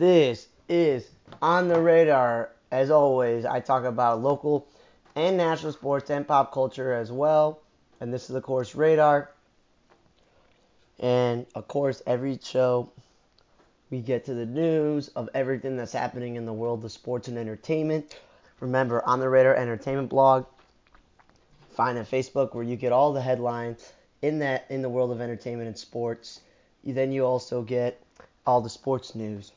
This is On the Radar. As always, I talk about local and national sports and pop culture as well. And this is, of course, Radar. And, of course, every show we get to the news of everything that's happening in the world of sports and entertainment. Remember, On the Radar Entertainment blog. Find on Facebook where you get all the headlines in that in the world of entertainment and sports. Then you also get all the sports news.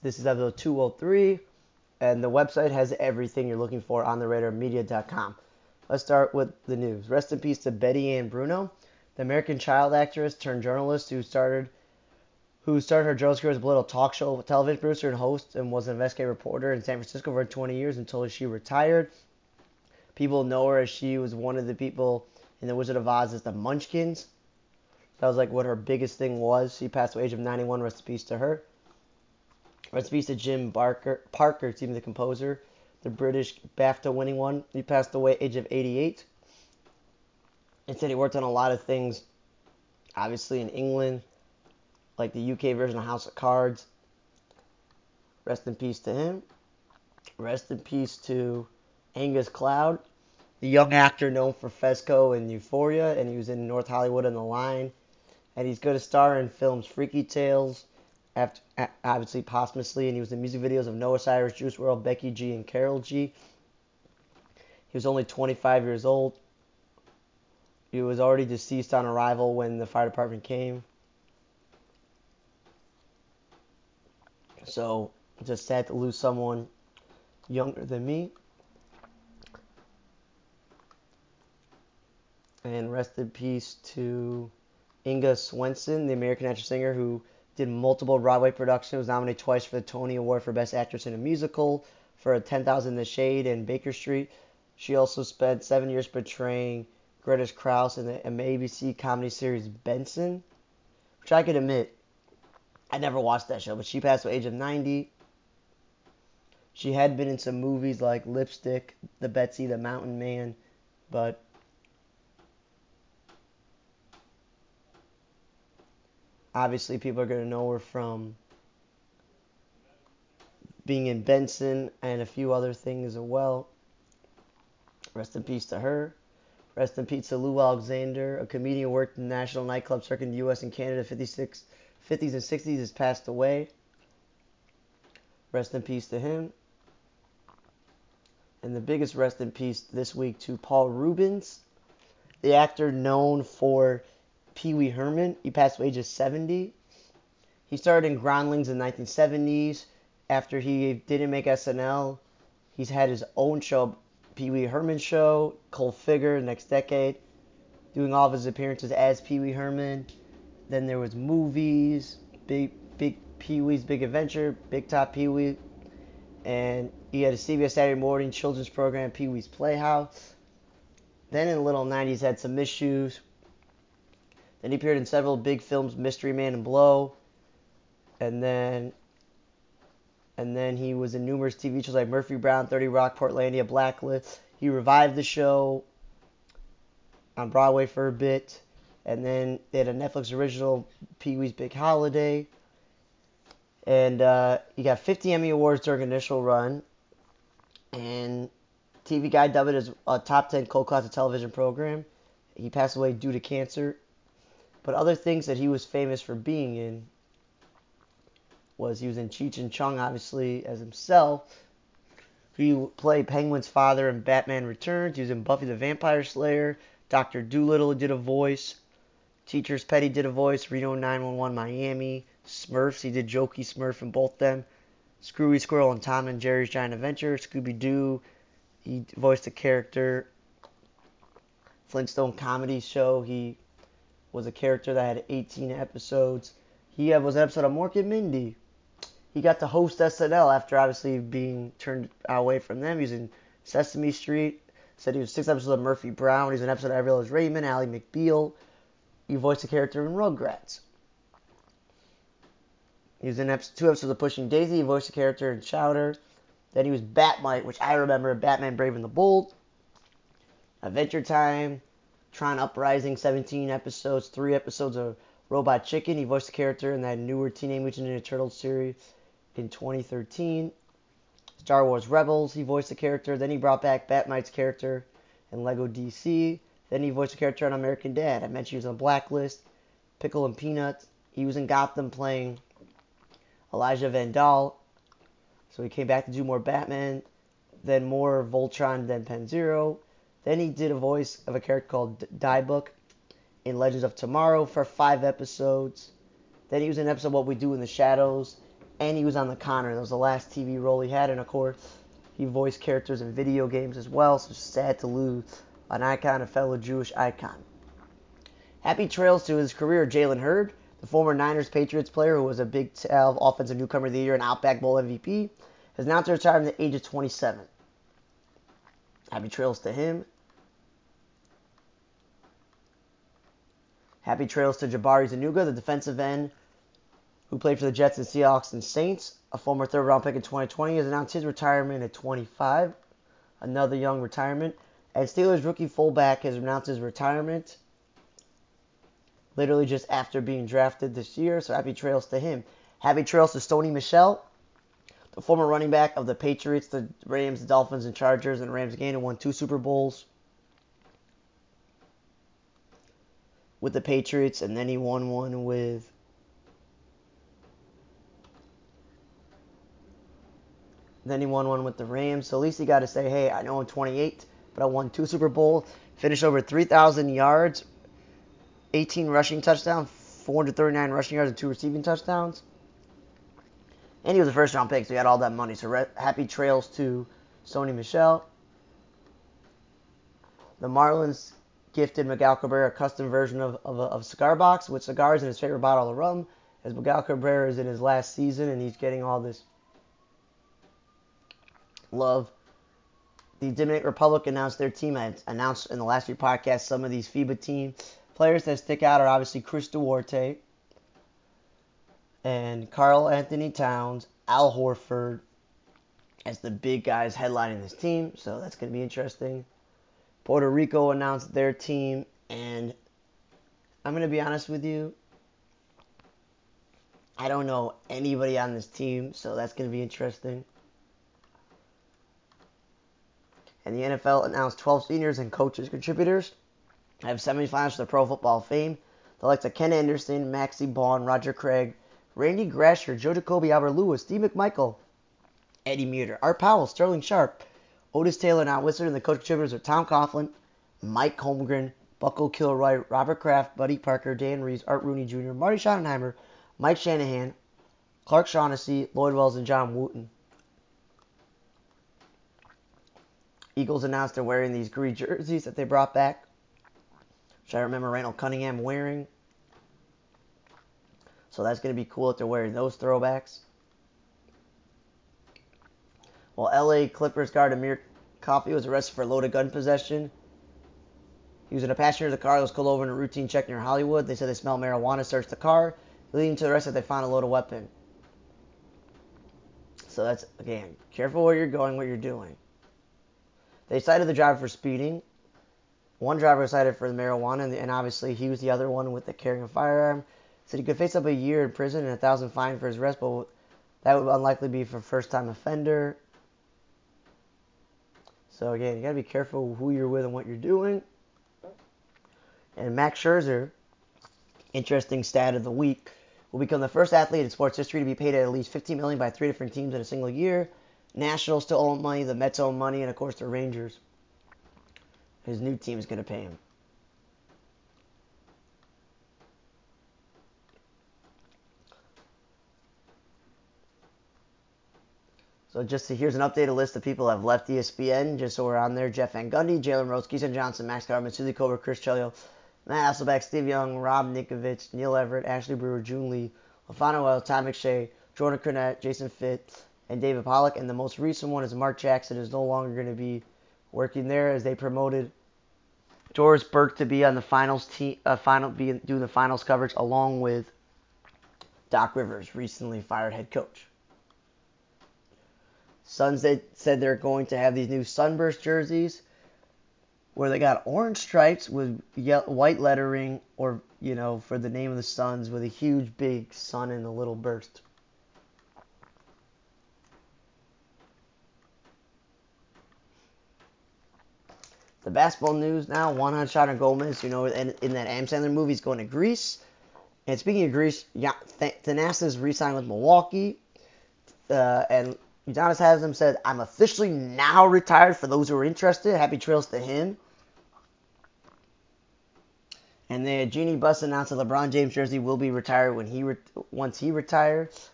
This is episode 203, and the website has everything you're looking for on the radarmedia.com. Let's start with the news. Rest in peace to Betty Ann Bruno, the American child actress turned journalist who started who started her journalist career as a political talk show television producer and host and was an investigative reporter in San Francisco for 20 years until she retired. People know her as she was one of the people in The Wizard of Oz as the Munchkins. That was like what her biggest thing was. She passed away age of 91. Rest in peace to her. Peace to Jim Barker, Parker, excuse me, the composer, the British BAFTA winning one. He passed away age of 88. And said he worked on a lot of things, obviously in England, like the UK version of House of Cards. Rest in peace to him. Rest in peace to Angus Cloud, the young actor known for Fezco and Euphoria, and he was in North Hollywood and The Line. And he's going to star in films Freaky Tales, after, obviously posthumously, and he was in music videos of Noah Cyrus, Juice WRLD, Becky G, and Karol G. He was only 25 years old. He was already deceased on arrival when the fire department came. So, just sad to lose someone younger than me. And rest in peace to Inga Swenson, the American actress singer who did multiple Broadway productions, was nominated twice for the Tony Award for Best Actress in a Musical for 10,000 in the Shade and Baker Street. She also spent seven years portraying Greta Kraus in the ABC comedy series Benson, which I could admit, I never watched that show, but she passed at the age of 90. She had been in some movies like Lipstick, The Betsy, The Mountain Man, but obviously people are going to know her from being in Benson and a few other things as well. Rest in peace to her. Rest in peace to Lou Alexander, a comedian who worked in the national nightclub circuit in the U.S. and Canada 56, 50s and 60s, has passed away. Rest in peace to him. And the biggest rest in peace this week to Paul Reubens, the actor known for Pee Wee Herman. He passed away just 70. He started in Groundlings in the 1970s. After he didn't make SNL, he's had his own show, Pee Wee Herman Show, Cold Figure, next decade, doing all of his appearances as Pee Wee Herman. Then there was movies, Big Big Pee Wee's Big Adventure, Big Top Pee Wee, and he had a CBS Saturday morning children's program, Pee Wee's Playhouse. Then in the little 90s had some issues then he appeared in several big films, Mystery Man and Blow. And then and then he was in numerous TV shows like Murphy Brown, 30 Rock, Portlandia, Blacklist. He revived the show on Broadway for a bit. And then they had a Netflix original, Pee Wee's Big Holiday. And uh, he got 50 Emmy Awards during initial run. And TV Guide dubbed it as a top 10 cult classic television program. He passed away due to cancer. But other things that he was famous for being in was he was in Cheech and Chong, obviously, as himself. He played Penguin's father in Batman Returns. He was in Buffy the Vampire Slayer. Doctor Dolittle did a voice. Teacher's Pet he did a voice. Reno 911 Miami. Smurfs he did Jokey Smurf in both them. Screwy Squirrel and Tom and Jerry's Giant Adventure. Scooby Doo he voiced a character. Flintstone comedy show he was a character that had 18 episodes. He uh, was an episode of Mork and Mindy. He got to host SNL after obviously being turned away from them. He was in Sesame Street. Said he was six episodes of Murphy Brown. He's an episode of Everly Raymond, Ally McBeal. He voiced a character in Rugrats. He was in two episodes of Pushing Daisy. He voiced a character in Chowder. Then he was Bat-Mite, which I remember Batman Brave and the Bold. Adventure Time. Tron Uprising, 17 episodes, three episodes of Robot Chicken. He voiced the character in that newer Teenage Mutant Ninja Turtles series in 2013. Star Wars Rebels, he voiced the character. Then he brought back Bat-Mite's character in Lego DC. Then he voiced a character on American Dad. I mentioned he was on Blacklist, Pickle and Peanut. He was in Gotham playing Elijah Vandal. So he came back to do more Batman, then more Voltron, then Penn Zero. Then he did a voice of a character called Dybbuk in Legends of Tomorrow for five episodes. Then he was in an episode What We Do in the Shadows, and he was on The Connor. That was the last TV role he had, and of course, he voiced characters in video games as well. So sad to lose an icon, a fellow Jewish icon. Happy trails to his career, Jalen Hurd, the former Niners Patriots player who was a Big 12 Offensive Newcomer of the Year and Outback Bowl MVP, has announced retirement at the age of 27. Happy trails to him. Happy trails to Jabari Zuniga, the defensive end who played for the Jets and Seahawks and Saints. A former third round pick in 2020 has announced his retirement at 25. Another young retirement. And Steelers rookie fullback has announced his retirement literally just after being drafted this year. So happy trails to him. Happy trails to Sony Michel, the former running back of the Patriots, the Rams, the Dolphins, and Chargers, and Rams again and won two Super Bowls with the Patriots, and then he won one with then he won one with the Rams. So at least he got to say, hey, I know I'm 28, but I won two Super Bowl, finished over 3,000 yards, 18 rushing touchdowns, 439 rushing yards, and two receiving touchdowns. And he was a first round pick, so he had all that money. So re- happy trails to Sony Michel. The Marlins gifted Miguel Cabrera a custom version of, of, a, of cigar box with cigars and his favorite bottle of rum. As Miguel Cabrera is in his last season and he's getting all this love the Dominican Republic announced their team. I announced in the last few podcasts some of these FIBA team players that stick out are obviously Chris Duarte and Karl-Anthony Towns, Al Horford as the big guys headlining this team. So that's going to be interesting. Puerto Rico announced their team, and I'm going to be honest with you. I don't know anybody on this team, so that's going to be interesting. and the NFL announced 12 seniors and coaches contributors I have semifinals for the Pro Football Fame. The likes of Ken Anderson, Maxie Baughan, Roger Craig, Randy Gradishar, Joe Jacoby, Albert Lewis, Steve McMichael, Eddie Meador, Art Powell, Sterling Sharpe, Otis Taylor, Al Wistert, and the coach contributors are Tom Coughlin, Mike Holmgren, Bucko Kilroy, Robert Kraft, Buddy Parker, Dan Reeves, Art Rooney Jr., Marty Schottenheimer, Mike Shanahan, Clark Shaughnessy, Lloyd Wells, and John Wooten. Eagles announced they're wearing these green jerseys that they brought back, which I remember Randall Cunningham wearing. So that's going to be cool that they're wearing those throwbacks. While LA Clippers guard Amir Coffey was arrested for loaded gun possession. He was in a passenger of the car that was pulled over in a routine check near Hollywood. They said they smelled marijuana, searched the car, leading to the arrest that they found a loaded weapon. So that's, again, careful where you're going, what you're doing. They cited the driver for speeding. One driver was cited for the marijuana, and, and obviously he was the other one with the carrying a firearm. Said he could face up a year in prison and a thousand fine for his arrest, but that would unlikely be for first-time offender. So again, you gotta be careful who you're with and what you're doing. And Max Scherzer, interesting stat of the week, will become the first athlete in sports history to be paid at least 15 million by three different teams in a single year. Nationals still own money, the Mets own money, and of course the Rangers. His new team is going to pay him. So just to, here's an updated list of people that have left ESPN, just so we're on there. Jeff Van Gundy, Jalen Rose, Keyshawn Johnson, Max Garman, Suzy Kolber, Chris Chelios, Matt Hasselbeck, Steve Young, Rob Ninkovich, Neil Everett, Ashley Brewer, June Lee, LaFano Wells, Todd McShay, Jordan Cornette, Jason Fitz, and David Pollack. And the most recent one is Mark Jackson is no longer going to be working there as they promoted Doris Burke to be on the finals team, uh, final, be doing the finals coverage along with Doc Rivers, recently fired head coach. Suns they said they're going to have these new sunburst jerseys where they got orange stripes with white lettering or you know for the name of the Suns with a huge big sun and a little burst. The basketball news now: Juan on Gomez, you know, in, in that Adam Sandler movie, is going to Greece. And speaking of Greece, yeah, Th- Thanasis re-signed with Milwaukee, uh, and Udonis Haslem said, "I'm officially now retired." For those who are interested, happy trails to him. And then Jeanie Buss announced that LeBron James jersey will be retired when he re- once he retires.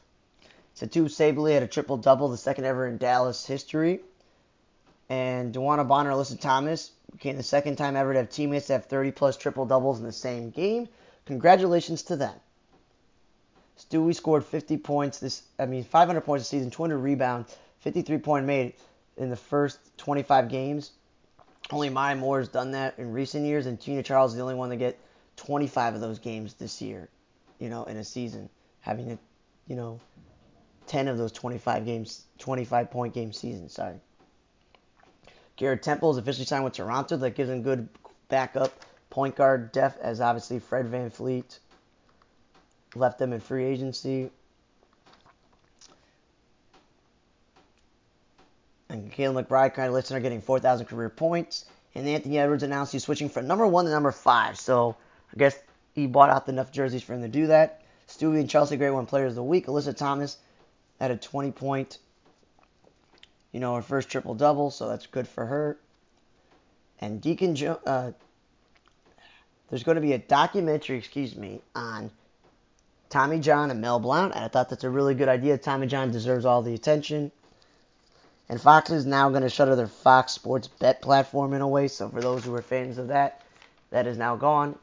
Satou Sabally had a triple double, the second ever in Dallas history. And DeWanna Bonner Alyssa Thomas became the second time ever to have teammates to have 30 plus triple doubles in the same game. Congratulations to them. Stewie scored 50 points this, I mean, 500 points this season, 200 rebounds, 53 point made in the first 25 games. Only Maya Moore has done that in recent years, and Tina Charles is the only one to get 25 of those games this year, you know, in a season, having a, you know, 10 of those 25 games, 25 point game seasons. Sorry. Garrett Temple is officially signed with Toronto. That gives him good backup point guard depth, as obviously Fred VanVleet left them in free agency. And Kayla McBride, kind of listener, getting 4,000 career points. And Anthony Edwards announced he's switching from number one to number five. So I guess he bought out enough jerseys for him to do that. Stewie and Chelsea, great one players of the week. Alyssa Thomas had a 20 point, you know, her first triple double, so that's good for her. And Deacon, jo- uh, there's going to be a documentary, excuse me, on Tommy John and Mel Blount, and I thought that's a really good idea. Tommy John deserves all the attention. And Fox is now going to shutter their Fox Sports Bet platform in a way, so for those who are fans of that, that is now gone.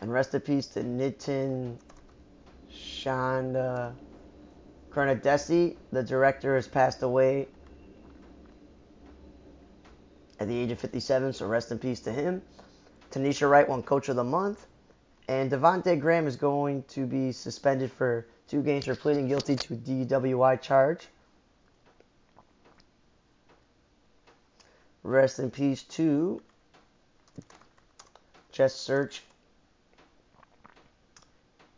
And rest in peace to Nitin Chandrakant Desai. The director has passed away at the age of 57, so rest in peace to him. Tanisha Wright won Coach of the Month. And Devonte Graham is going to be suspended for two games for pleading guilty to a DWI charge. Rest in peace to Jess Search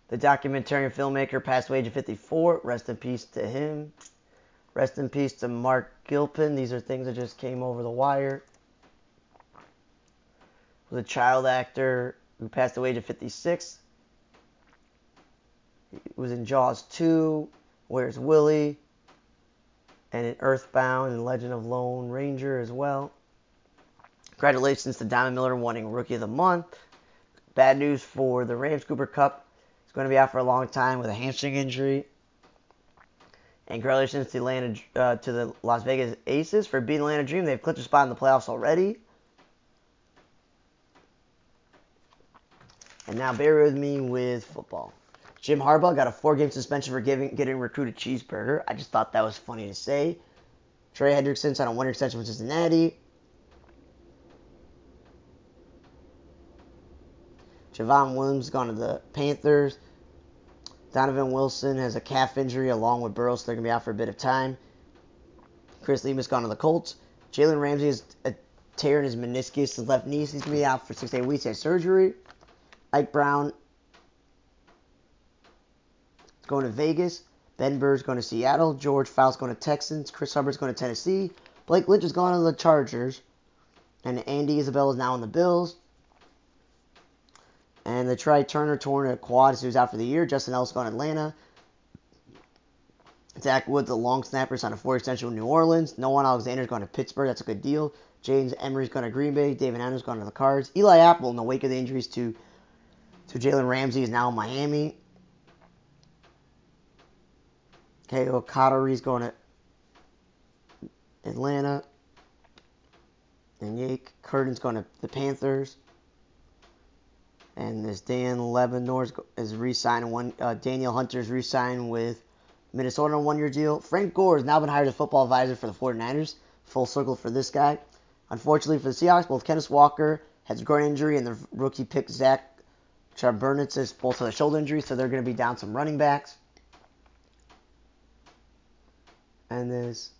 the documentarian filmmaker passed away at 54. Rest in peace to him. Rest in peace to Marc Gilpin. These are things that just came over the wire. Was a child actor who passed away at 56. He was in Jaws 2, Where's Willie, and in Earthbound and Legend of Lone Ranger as well. Congratulations to Diamond Miller winning Rookie of the Month. Bad news for the Rams Cooper Kupp going to be out for a long time with a hamstring injury. And congratulations to Atlanta, uh, to the Las Vegas Aces for beating Atlanta Dream. They've clinched a spot in the playoffs already. And now bear with me with football. Jim Harbaugh got a four-game suspension for giving, getting recruited cheeseburger. I just thought that was funny to say. Trey Hendrickson signed a one-year extension with Cincinnati. Javon Williams gone to the Panthers. Donovan Wilson has a calf injury along with Burrow, so they're going to be out for a bit of time. Chris Lemus gone to the Colts. Jalen Ramsey is a tear in his meniscus, his left knee. He's going to be out for six to eight weeks. He surgery. Ike Brown is going to Vegas. Ben Burr's going to Seattle. George Faust going to Texans. Chris Hubbard's going to Tennessee. Blake Lynch is going to the Chargers. And Andy Isabella is now on the Bills. And the Trai Turner torn a quad, so he's out for the year. Justin Ellis to Atlanta. Zach Woods, the long snapper, signed a four extension with New Orleans. Noah Alexander's going to Pittsburgh. That's a good deal. James Emery's going to Green Bay. David Andrews going to the Cards. Eli Apple, in the wake of the injuries to to Jalen Ramsey, is now in Miami. K.O. Cottery's going to Atlanta. And Jake Curtin's going to the Panthers and this Dan Levenor is re-signed one. Uh, Danielle Hunter is re-signed with Minnesota on one-year deal. Frank Gore has now been hired as football advisor for the 49ers. Full circle for this guy. Unfortunately for the Seahawks, both Kenneth Walker has a groin injury and the rookie pick Zach Charbonnet is both have a shoulder injury, so they're going to be down some running backs. And this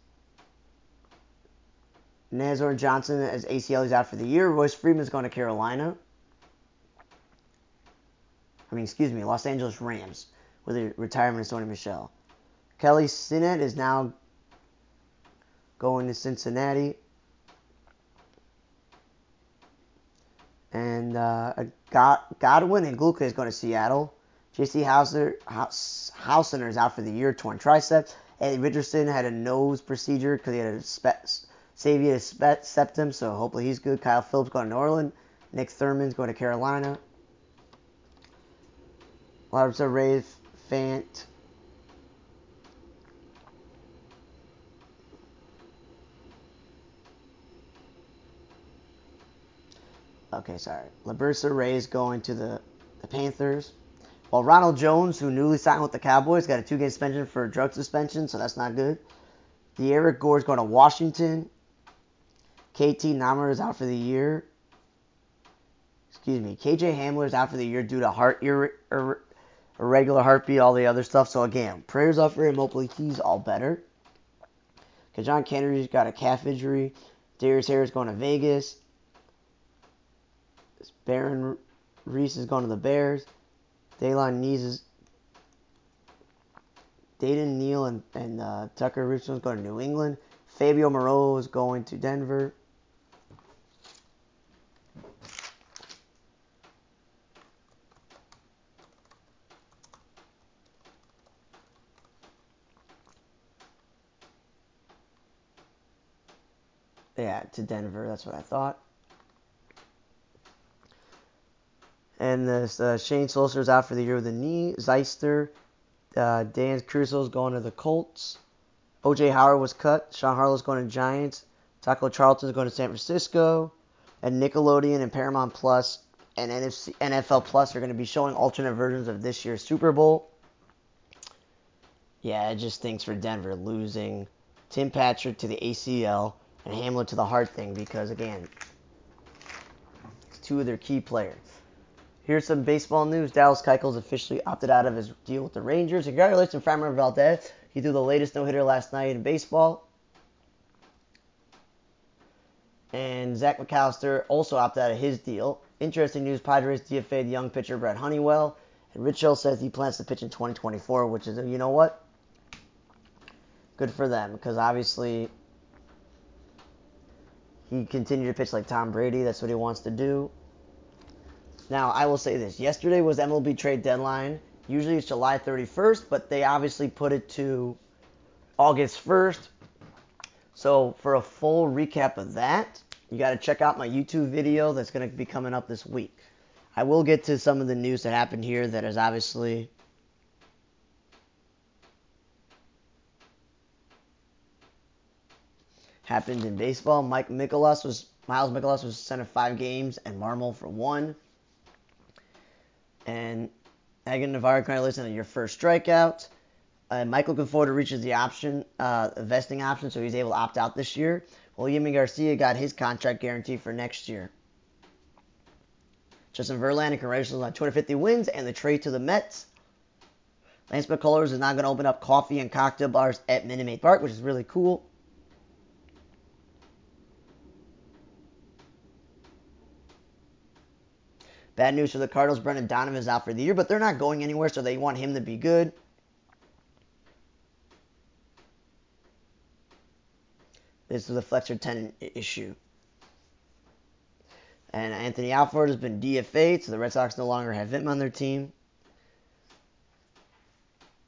Nazor Johnson as ACL is out for the year. Royce Freeman's going to Carolina. I mean, excuse me, Los Angeles Rams. with the retirement of Sony Michel. Kelly Sinnett is now going to Cincinnati. And uh, Godwin and Gluka is going to Seattle. J.C. Hauser, Hausener is out for the year, torn triceps. Eddie Richardson had a nose procedure because he had a spe- septum, so hopefully he's good. Kyle Phillips going to New Orleans. Nick Thurman's going to Carolina. Lawrence Ray Fant. Okay, sorry. LaBersa is going to the, the Panthers. Well, Ronald Jones, who newly signed with the Cowboys, got a two-game suspension for drug suspension, so that's not good. The Eric Gore is going to Washington. KT Namer is out for the year. Excuse me. KJ Hamler is out for the year due to heart ir- ir- irregular heartbeat, all the other stuff. So again, prayers up for him. Hopefully he's all better. Because John Kennedy's got a calf injury. Darius Harris going to Vegas. Baron Reese is going to the Bears. Daylon Nees is Dayton Neal and, and uh, Tucker Richardson going to New England. Fabio Moreau is going to Denver. Yeah, to Denver. That's what I thought. And this uh, Shane is out for the year with a knee. Zeister, uh, Dan Crusoe's going to the Colts. OJ Howard was cut. Sean Harlow's going to Giants. Taco Charlton's going to San Francisco. And Nickelodeon and Paramount Plus and NFC, NFL Plus are going to be showing alternate versions of this year's Super Bowl. Yeah, it just stinks for Denver losing Tim Patrick to the ACL and Hamler to the heart thing because, again, it's two of their key players. Here's some baseball news. Dallas Keuchel's officially opted out of his deal with the Rangers. Congratulations, Framber Valdez. He threw the latest no-hitter last night in baseball. And Zach McAllister also opted out of his deal. Interesting news, Padres DFA'd young pitcher Brett Honeywell. And Rich Hill says he plans to pitch in 2024, which is, you know what? Good for them, because obviously he continued to pitch like Tom Brady. That's what he wants to do. Now, I will say this. Yesterday was MLB trade deadline. Usually it's July 31st, but they obviously put it to August 1st. So, for a full recap of that, you got to check out my YouTube video that's going to be coming up this week. I will get to some of the news that happened here that is obviously happened in baseball. Mike Mikolas was Miles Mikolas was sent to five games and Marmol for one. And Megan Navarro, congratulations on your first strikeout. Uh, Michael Conforto reaches the option, uh, vesting option, so he's able to opt out this year. Well, Yimi Garcia got his contract guarantee for next year. Justin Verlander, congratulations on 250 wins and the trade to the Mets. Lance McCullers is now going to open up coffee and cocktail bars at Minute Maid Park, which is really cool. Bad news for the Cardinals. Brendan Donovan is out for the year, but they're not going anywhere, so they want him to be good. This is a flexor tendon issue. And Anthony Alford has been DFA'd, so the Red Sox no longer have him on their team.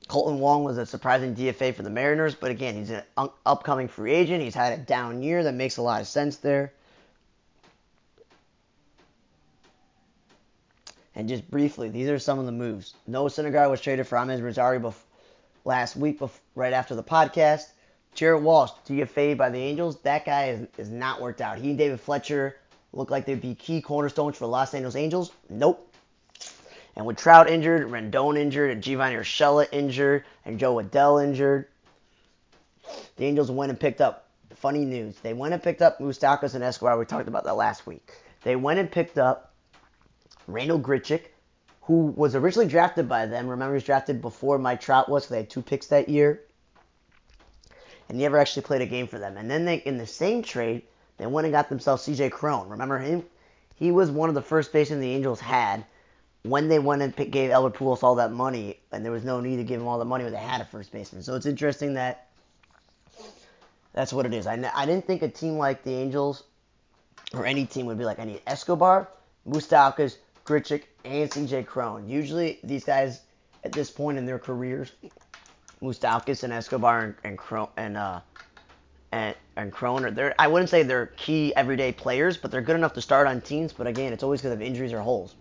Kolten Wong was a surprising DFA for the Mariners, but again, he's an upcoming free agent. He's had a down year. That makes a lot of sense there. And just briefly, these are some of the moves. Noah Syndergaard was traded for Amed Rosario bef- last week, bef- right after the podcast. Jared Walsh, DFA'd by the Angels. That guy is, is not worked out. He and David Fletcher look like they'd be key cornerstones for Los Angeles Angels. Nope. And with Trout injured, Rendon injured, and Giovanni Urshela injured, and Jo Adell injured, the Angels went and picked up. Funny news. They went and picked up Moustakas and Escobar. We talked about that last week. They went and picked up Randal Grichuk, who was originally drafted by them. Remember, he was drafted before Mike Trout was, because they had two picks that year. And he never actually played a game for them. And then they, in the same trade, they went and got themselves C.J. Cron. Remember him? He was one of the first basemen the Angels had when they went and gave Albert Pujols all that money, and there was no need to give him all the money when they had a first baseman. So it's interesting that that's what it is. I, I didn't think a team like the Angels or any team would be like, I need Escobar, Moustakas, Grichuk, and CJ Cron. Usually these guys at this point in their careers, Moustakas and Escobar and and Cron, and uh, and and Cron are they're I wouldn't say they're key everyday players, but they're good enough to start on teams. But again, it's always because of injuries or holes.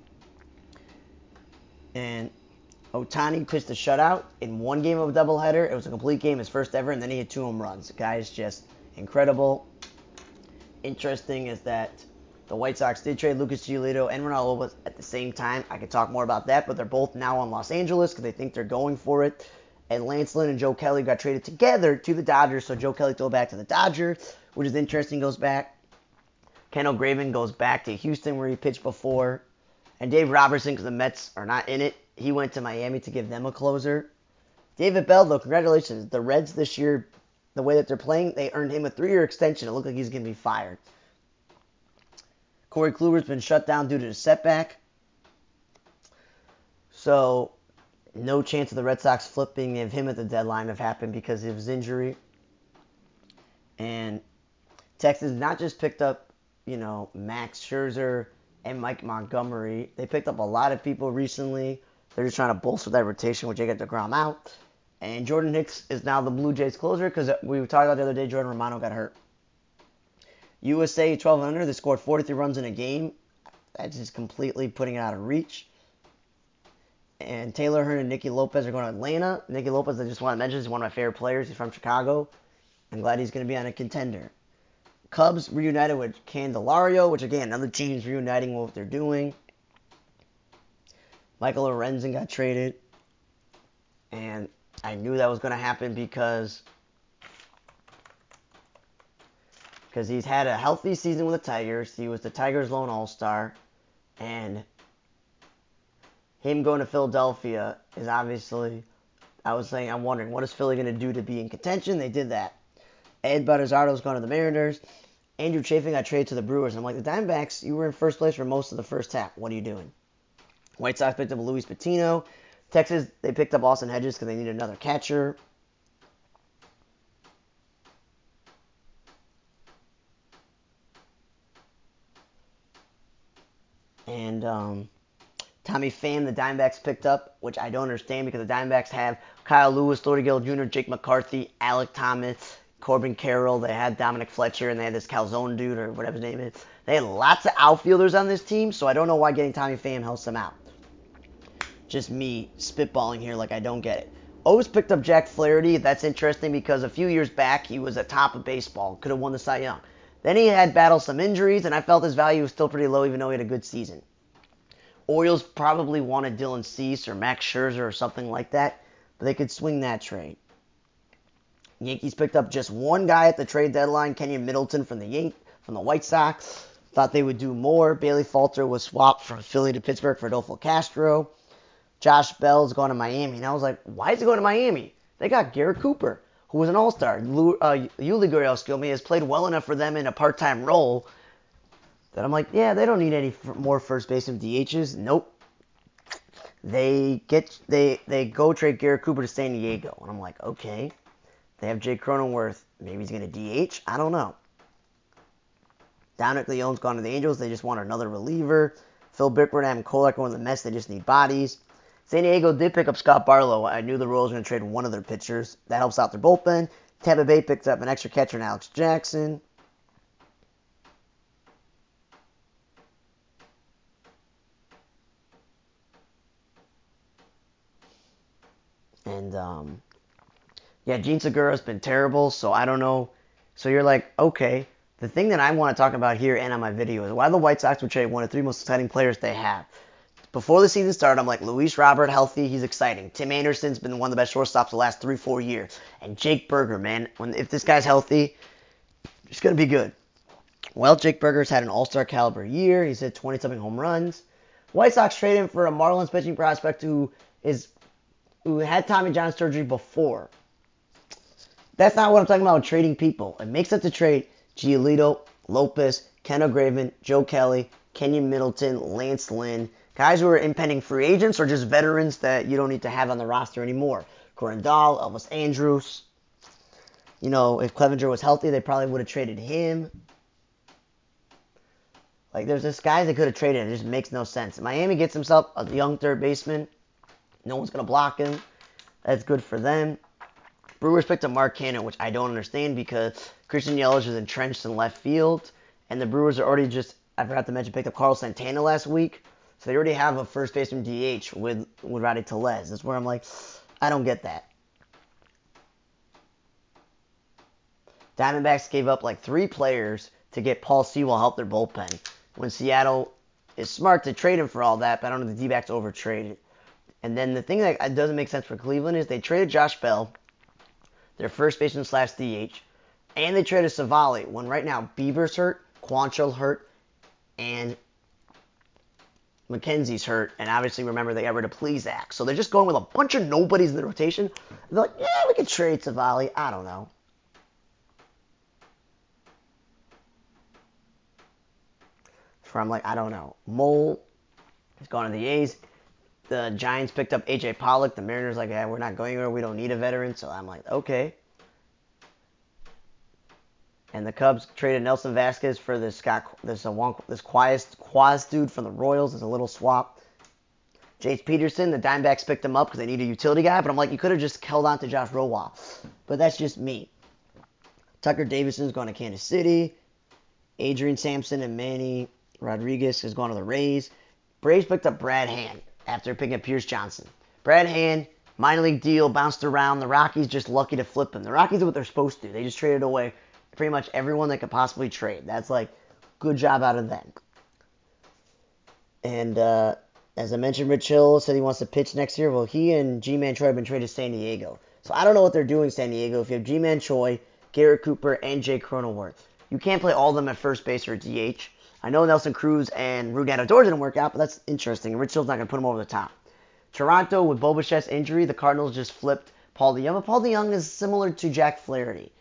And Ohtani pitched a shutout in one game of a doubleheader. It was a complete game, his first ever, and then he hit two home runs. The just incredible. Interesting is that the White Sox did trade Lucas Giolito and Ronaldo at the same time. I could talk more about that, but they're both now on Los Angeles because they think they're going for it. And Lance Lynn and Joe Kelly got traded together to the Dodgers, so Joe Kelly throw back to the Dodgers, which is interesting. Goes back. Ken O'Graven goes back to Houston where he pitched before, and Dave Robertson because the Mets are not in it. He went to Miami to give them a closer. David Bell, though, congratulations. The Reds this year, the way that they're playing, they earned him a three-year extension. It looked like he's going to be fired. Corey Kluber's been shut down due to a setback. So, no chance of the Red Sox flipping of him at the deadline have happened because of his injury. And Texas not just picked up, you know, Max Scherzer and Mike Montgomery. They picked up a lot of people recently. They're just trying to bolster that rotation with Jacob DeGrom out. And Jordan Hicks is now the Blue Jays closer because we talked about the other day Jordan Romano got hurt. USA 12 under, they scored 43 runs in a game. That's just completely putting it out of reach. And Taylor Hearn and Nicky Lopez are going to Atlanta. Nicky Lopez, I just want to mention, is one of my favorite players. He's from Chicago. I'm glad he's going to be on a contender. Cubs reunited with Candelario, which again, another team's reuniting reuniting what they're doing. Michael Lorenzen got traded. And I knew that was going to happen because because he's had a healthy season with the Tigers. He was the Tigers' lone All Star, and him going to Philadelphia is obviously. I was saying, I'm wondering what is Philly going to do to be in contention. They did that. Ed Butterzardo's gone to the Mariners. Andrew Chafin got traded to the Brewers. I'm like, the Diamondbacks, you were in first place for most of the first half. What are you doing? White Sox picked up Luis Patino. Texas, they picked up Austin Hedges because they need another catcher. And um, Tommy Pham, the Diamondbacks picked up, which I don't understand because the Diamondbacks have Kyle Lewis, Lourdes Gurriel Jr., Jake McCarthy, Alek Thomas, Corbin Carroll. They had Dominic Fletcher, and they had this Calzone dude or whatever his name is. They had lots of outfielders on this team, so I don't know why getting Tommy Pham helps them out. Just me spitballing here like I don't get it. O's picked up Jack Flaherty. That's interesting because a few years back he was at top of baseball, could have won the Cy Young. Then he had battled some injuries, and I felt his value was still pretty low, even though he had a good season. Orioles probably wanted Dylan Cease or Max Scherzer or something like that, but they could swing that trade. Yankees picked up just one guy at the trade deadline, Keynan Middleton from the Yan- from the White Sox. Thought they would do more. Bailey Falter was swapped from Philly to Pittsburgh for Adolfo Castro. Josh Bell's going to Miami. And I was like, why is he going to Miami? They got Garrett Cooper who was an All Star. Uh, Yuli Gurriel has played well enough for them in a part time role that I'm like, yeah, they don't need any f- more first baseman DHs. Nope. They get they they go trade Garrett Cooper to San Diego, and I'm like, okay. They have Jake Cronenworth. Maybe he's gonna DH. I don't know. Dominic Leone's gone to the Angels. They just want another reliever. Phil Bickford and Adam Kolek going to the Mets. They just need bodies. San Diego did pick up Scott Barlow. I knew the Royals were going to trade one of their pitchers. That helps out their bullpen. Tampa Bay picked up an extra catcher in Alex Jackson. And um, yeah, Jean Segura's been terrible, so I don't know. So you're like, okay. The thing that I want to talk about here and on my video is why the White Sox would trade one of the three most exciting players they have before the season started, I'm like, Luis Robert healthy, he's exciting. Tim Anderson's been one of the best shortstops the last three, four years. And Jake Burger, man, when if this guy's healthy, it's gonna be good. Well, Jake Burger's had an all-star caliber year. He's hit 20 something home runs. White Sox traded him for a Marlins pitching prospect who is who had Tommy John surgery before. That's not what I'm talking about trading people. It makes sense to trade Giolito, Lopez, Ken O'Graven, Joe Kelly, Keynan Middleton, Lance Lynn, guys who are impending free agents or just veterans that you don't need to have on the roster anymore. Coran Dahl, Elvis Andrus. You know, if Clevinger was healthy, they probably would have traded him. Like, there's this guy they could have traded. It just makes no sense. Miami gets himself a young third baseman. No one's going to block him. That's good for them. Brewers picked up Mark Canha, which I don't understand because Christian Yelich is entrenched in left field, and the Brewers are already just, I forgot to mention, picked up Carlos Santana last week. So they already have a first baseman DH with, with Rowdy Tellez. That's where I'm like, I don't get that. Diamondbacks gave up like three players to get Paul Sewald help their bullpen. When Seattle is smart to trade him for all that, but I don't know if the D-backs overtraded. And then the thing that doesn't make sense for Cleveland is they traded Josh Bell, their first baseman slash DH, and they traded Civale when right now Bieber's hurt, Quantrill hurt, and McKenzie's hurt, and obviously remember they got rid of Plesac. So they're just going with a bunch of nobodies in the rotation. They're like, yeah, we could trade Civale. I don't know. For I'm like, I don't know. Mole has gone to the A's. The Giants picked up AJ Pollock. The Mariners like, yeah, we're not going anywhere. We don't need a veteran. So I'm like, okay. And the Cubs traded Nelson Vasquez for this Scott, this uh, this Quas, Quas dude from the Royals. It's a little swap. Jace Peterson, the Diamondbacks picked him up because they need a utility guy. But I'm like, you could have just held on to Josh Rojas. But that's just me. Tucker Davidson's going to Kansas City. Adrian Sampson and Manny Rodriguez is going to the Rays. Braves picked up Brad Hand after picking up Pierce Johnson. Brad Hand, minor league deal, bounced around. The Rockies just lucky to flip him. The Rockies are what they're supposed to do. They just traded away pretty much everyone that could possibly trade. That's like good job out of them. And uh, as I mentioned, Rich Hill said he wants to pitch next year. Well, he and Ji-Man Choi have been traded to San Diego. So I don't know what they're doing San Diego. If you have Ji-Man Choi, Garrett Cooper, and Jay Cronenworth, you can't play all of them at first base or DH. I know Nelson Cruz and Rougned Odor didn't work out, but that's interesting. And Rich Hill's not going to put him over the top. Toronto, with Bo Bichette's injury, the Cardinals just flipped Paul DeJong. But Paul DeJong is similar to Jack Flaherty.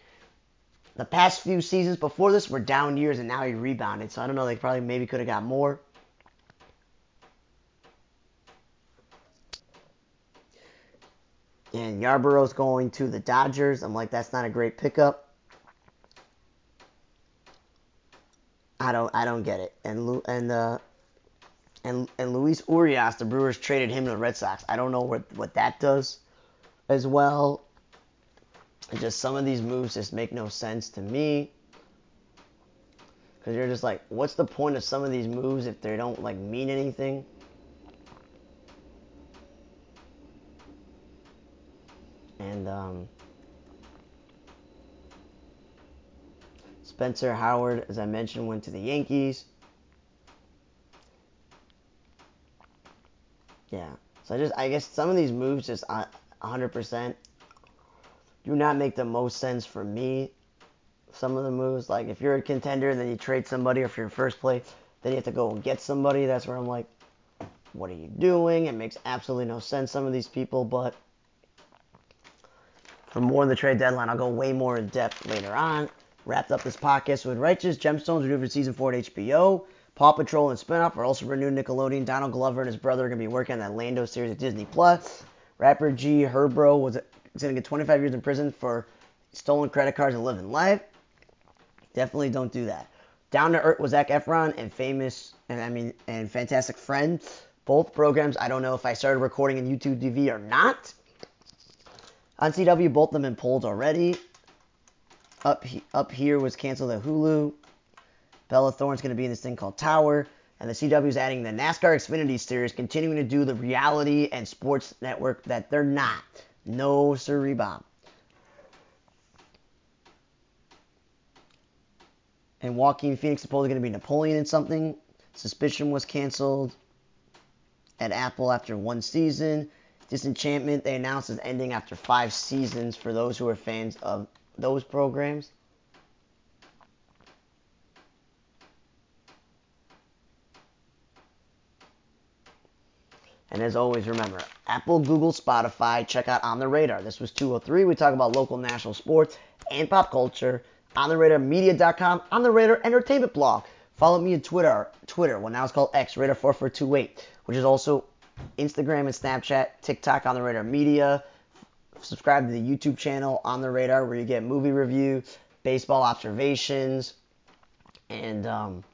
The past few seasons before this were down years, and now he rebounded. So I don't know. They probably maybe could have got more. And Yarborough's going to the Dodgers. I'm like, that's not a great pickup. I don't, I don't get it. And and uh, and and Luis Urias, the Brewers traded him to the Red Sox. I don't know what what that does, as well. Just some of these moves just make no sense to me. Because you're just like, what's the point of some of these moves if they don't like mean anything? And um, Spencer Howard, as I mentioned, went to the Yankees. Yeah. So I just, I guess some of these moves just 100% uh, do not make the most sense for me. Some of the moves, like if you're a contender, then you trade somebody, or if you're first place, then you have to go and get somebody. That's where I'm like, what are you doing? It makes absolutely no sense, some of these people, but for more on the trade deadline, I'll go way more in depth later on. Wrapped up this podcast with Righteous Gemstones renewed for season 4 at HBO. Paw Patrol and spinoff are also renewed Nickelodeon. Donald Glover and his brother are going to be working on that Lando series at Disney Plus. Rapper G Herbo was He's going to get 25 years in prison for stolen credit cards and living life. Definitely don't do that. Down to Earth was Zac Efron and famous, and I mean, and Fantastic Friend. Both programs, I don't know if I started recording in YouTube TV or not. On CW, both of them been pulled already. Up, up here was canceled at Hulu. Bella Thorne's going to be in this thing called Tower. And the CW is adding the NASCAR Xfinity series, continuing to do the reality and sports network that they're not. No, sir, Bob. And Joaquin Phoenix supposedly going to be Napoleon in something. Suspicion was canceled at Apple after one season. Disenchantment they announced is ending after five seasons for those who are fans of those programs. And as always, remember Apple, Google, Spotify, check out On the Radar. This was 203. We talk about local national sports and pop culture. On the Radar Media.com, On the Radar Entertainment blog. Follow me on Twitter. Twitter, well now it's called X Radar 4428, which is also Instagram and Snapchat, TikTok on the Radar Media. Subscribe to the YouTube channel on the Radar where you get movie review, baseball observations, and um,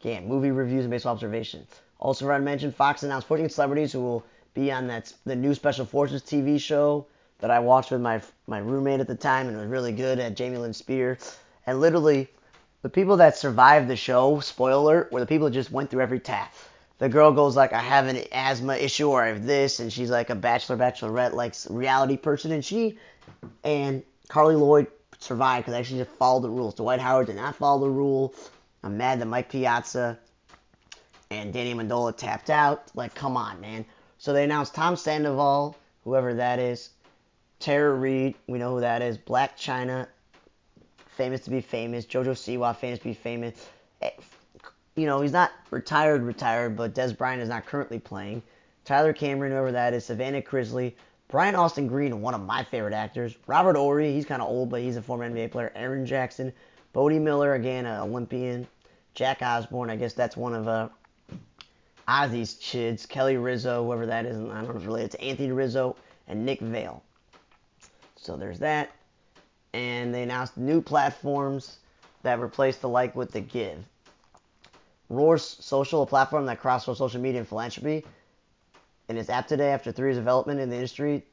again movie reviews and baseball observations. Also, I mentioned Fox announced 14 celebrities who will be on that the new Special Forces TV show that I watched with my my roommate at the time and it was really good at Jamie Lynn Spear. And literally, the people that survived the show, spoiler, were the people that just went through every task. The girl goes like, I have an asthma issue or I have this, and she's like a bachelor, bachelorette, like reality person, and she and Carli Lloyd survived because they actually just followed the rules. Dwight Howard did not follow the rule. I'm mad that Mike Piazza and Danny Amendola tapped out. Like, come on, man. So they announced Tom Sandoval, whoever that is, Tara Reid, we know who that is, Blac Chyna, famous to be famous, JoJo Siwa, famous to be famous. Eh, you know, he's not retired, retired, but Dez Bryant is not currently playing. Tyler Cameron, whoever that is, Savannah Chrisley, Brian Austin Green, one of my favorite actors. Robert Horry, he's kind of old, but he's a former NBA player. Erin Jackson, Bode Miller, again, an Olympian. Jack Osbourne, I guess that's one of uh, Ozzy's kids, Kelly Rizzo, whoever that is, I don't know if it's related to Anthony Rizzo, and Nick Viall. So there's that. And they announced new platforms that replace the like with the give. Roar Social, a platform that crosses social media and philanthropy, and it's app today after three years of development in the industry,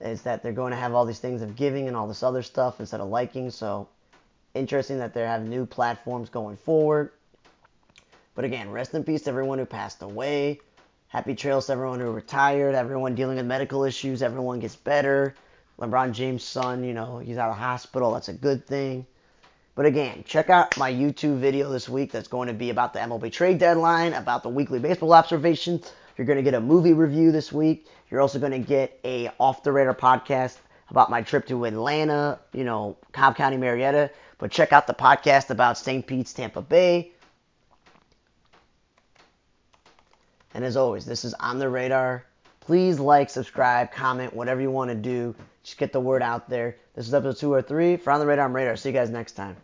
is that they're going to have all these things of giving and all this other stuff instead of liking. So interesting that they have new platforms going forward. But again, rest in peace to everyone who passed away. Happy trails to everyone who retired, everyone dealing with medical issues, everyone gets better. LeBron James' son, you know, he's out of hospital. That's a good thing. But again, check out my YouTube video this week that's going to be about the MLB trade deadline, about the weekly baseball observations. You're going to get a movie review this week. You're also going to get a off the radar podcast about my trip to Atlanta, you know, Cobb County, Marietta. But check out the podcast about St. Pete's, Tampa Bay. And as always, this is on the radar. Please like, subscribe, comment, whatever you want to do. Just get the word out there. This is episode two or three. For on the radar, I'm radar. See you guys next time.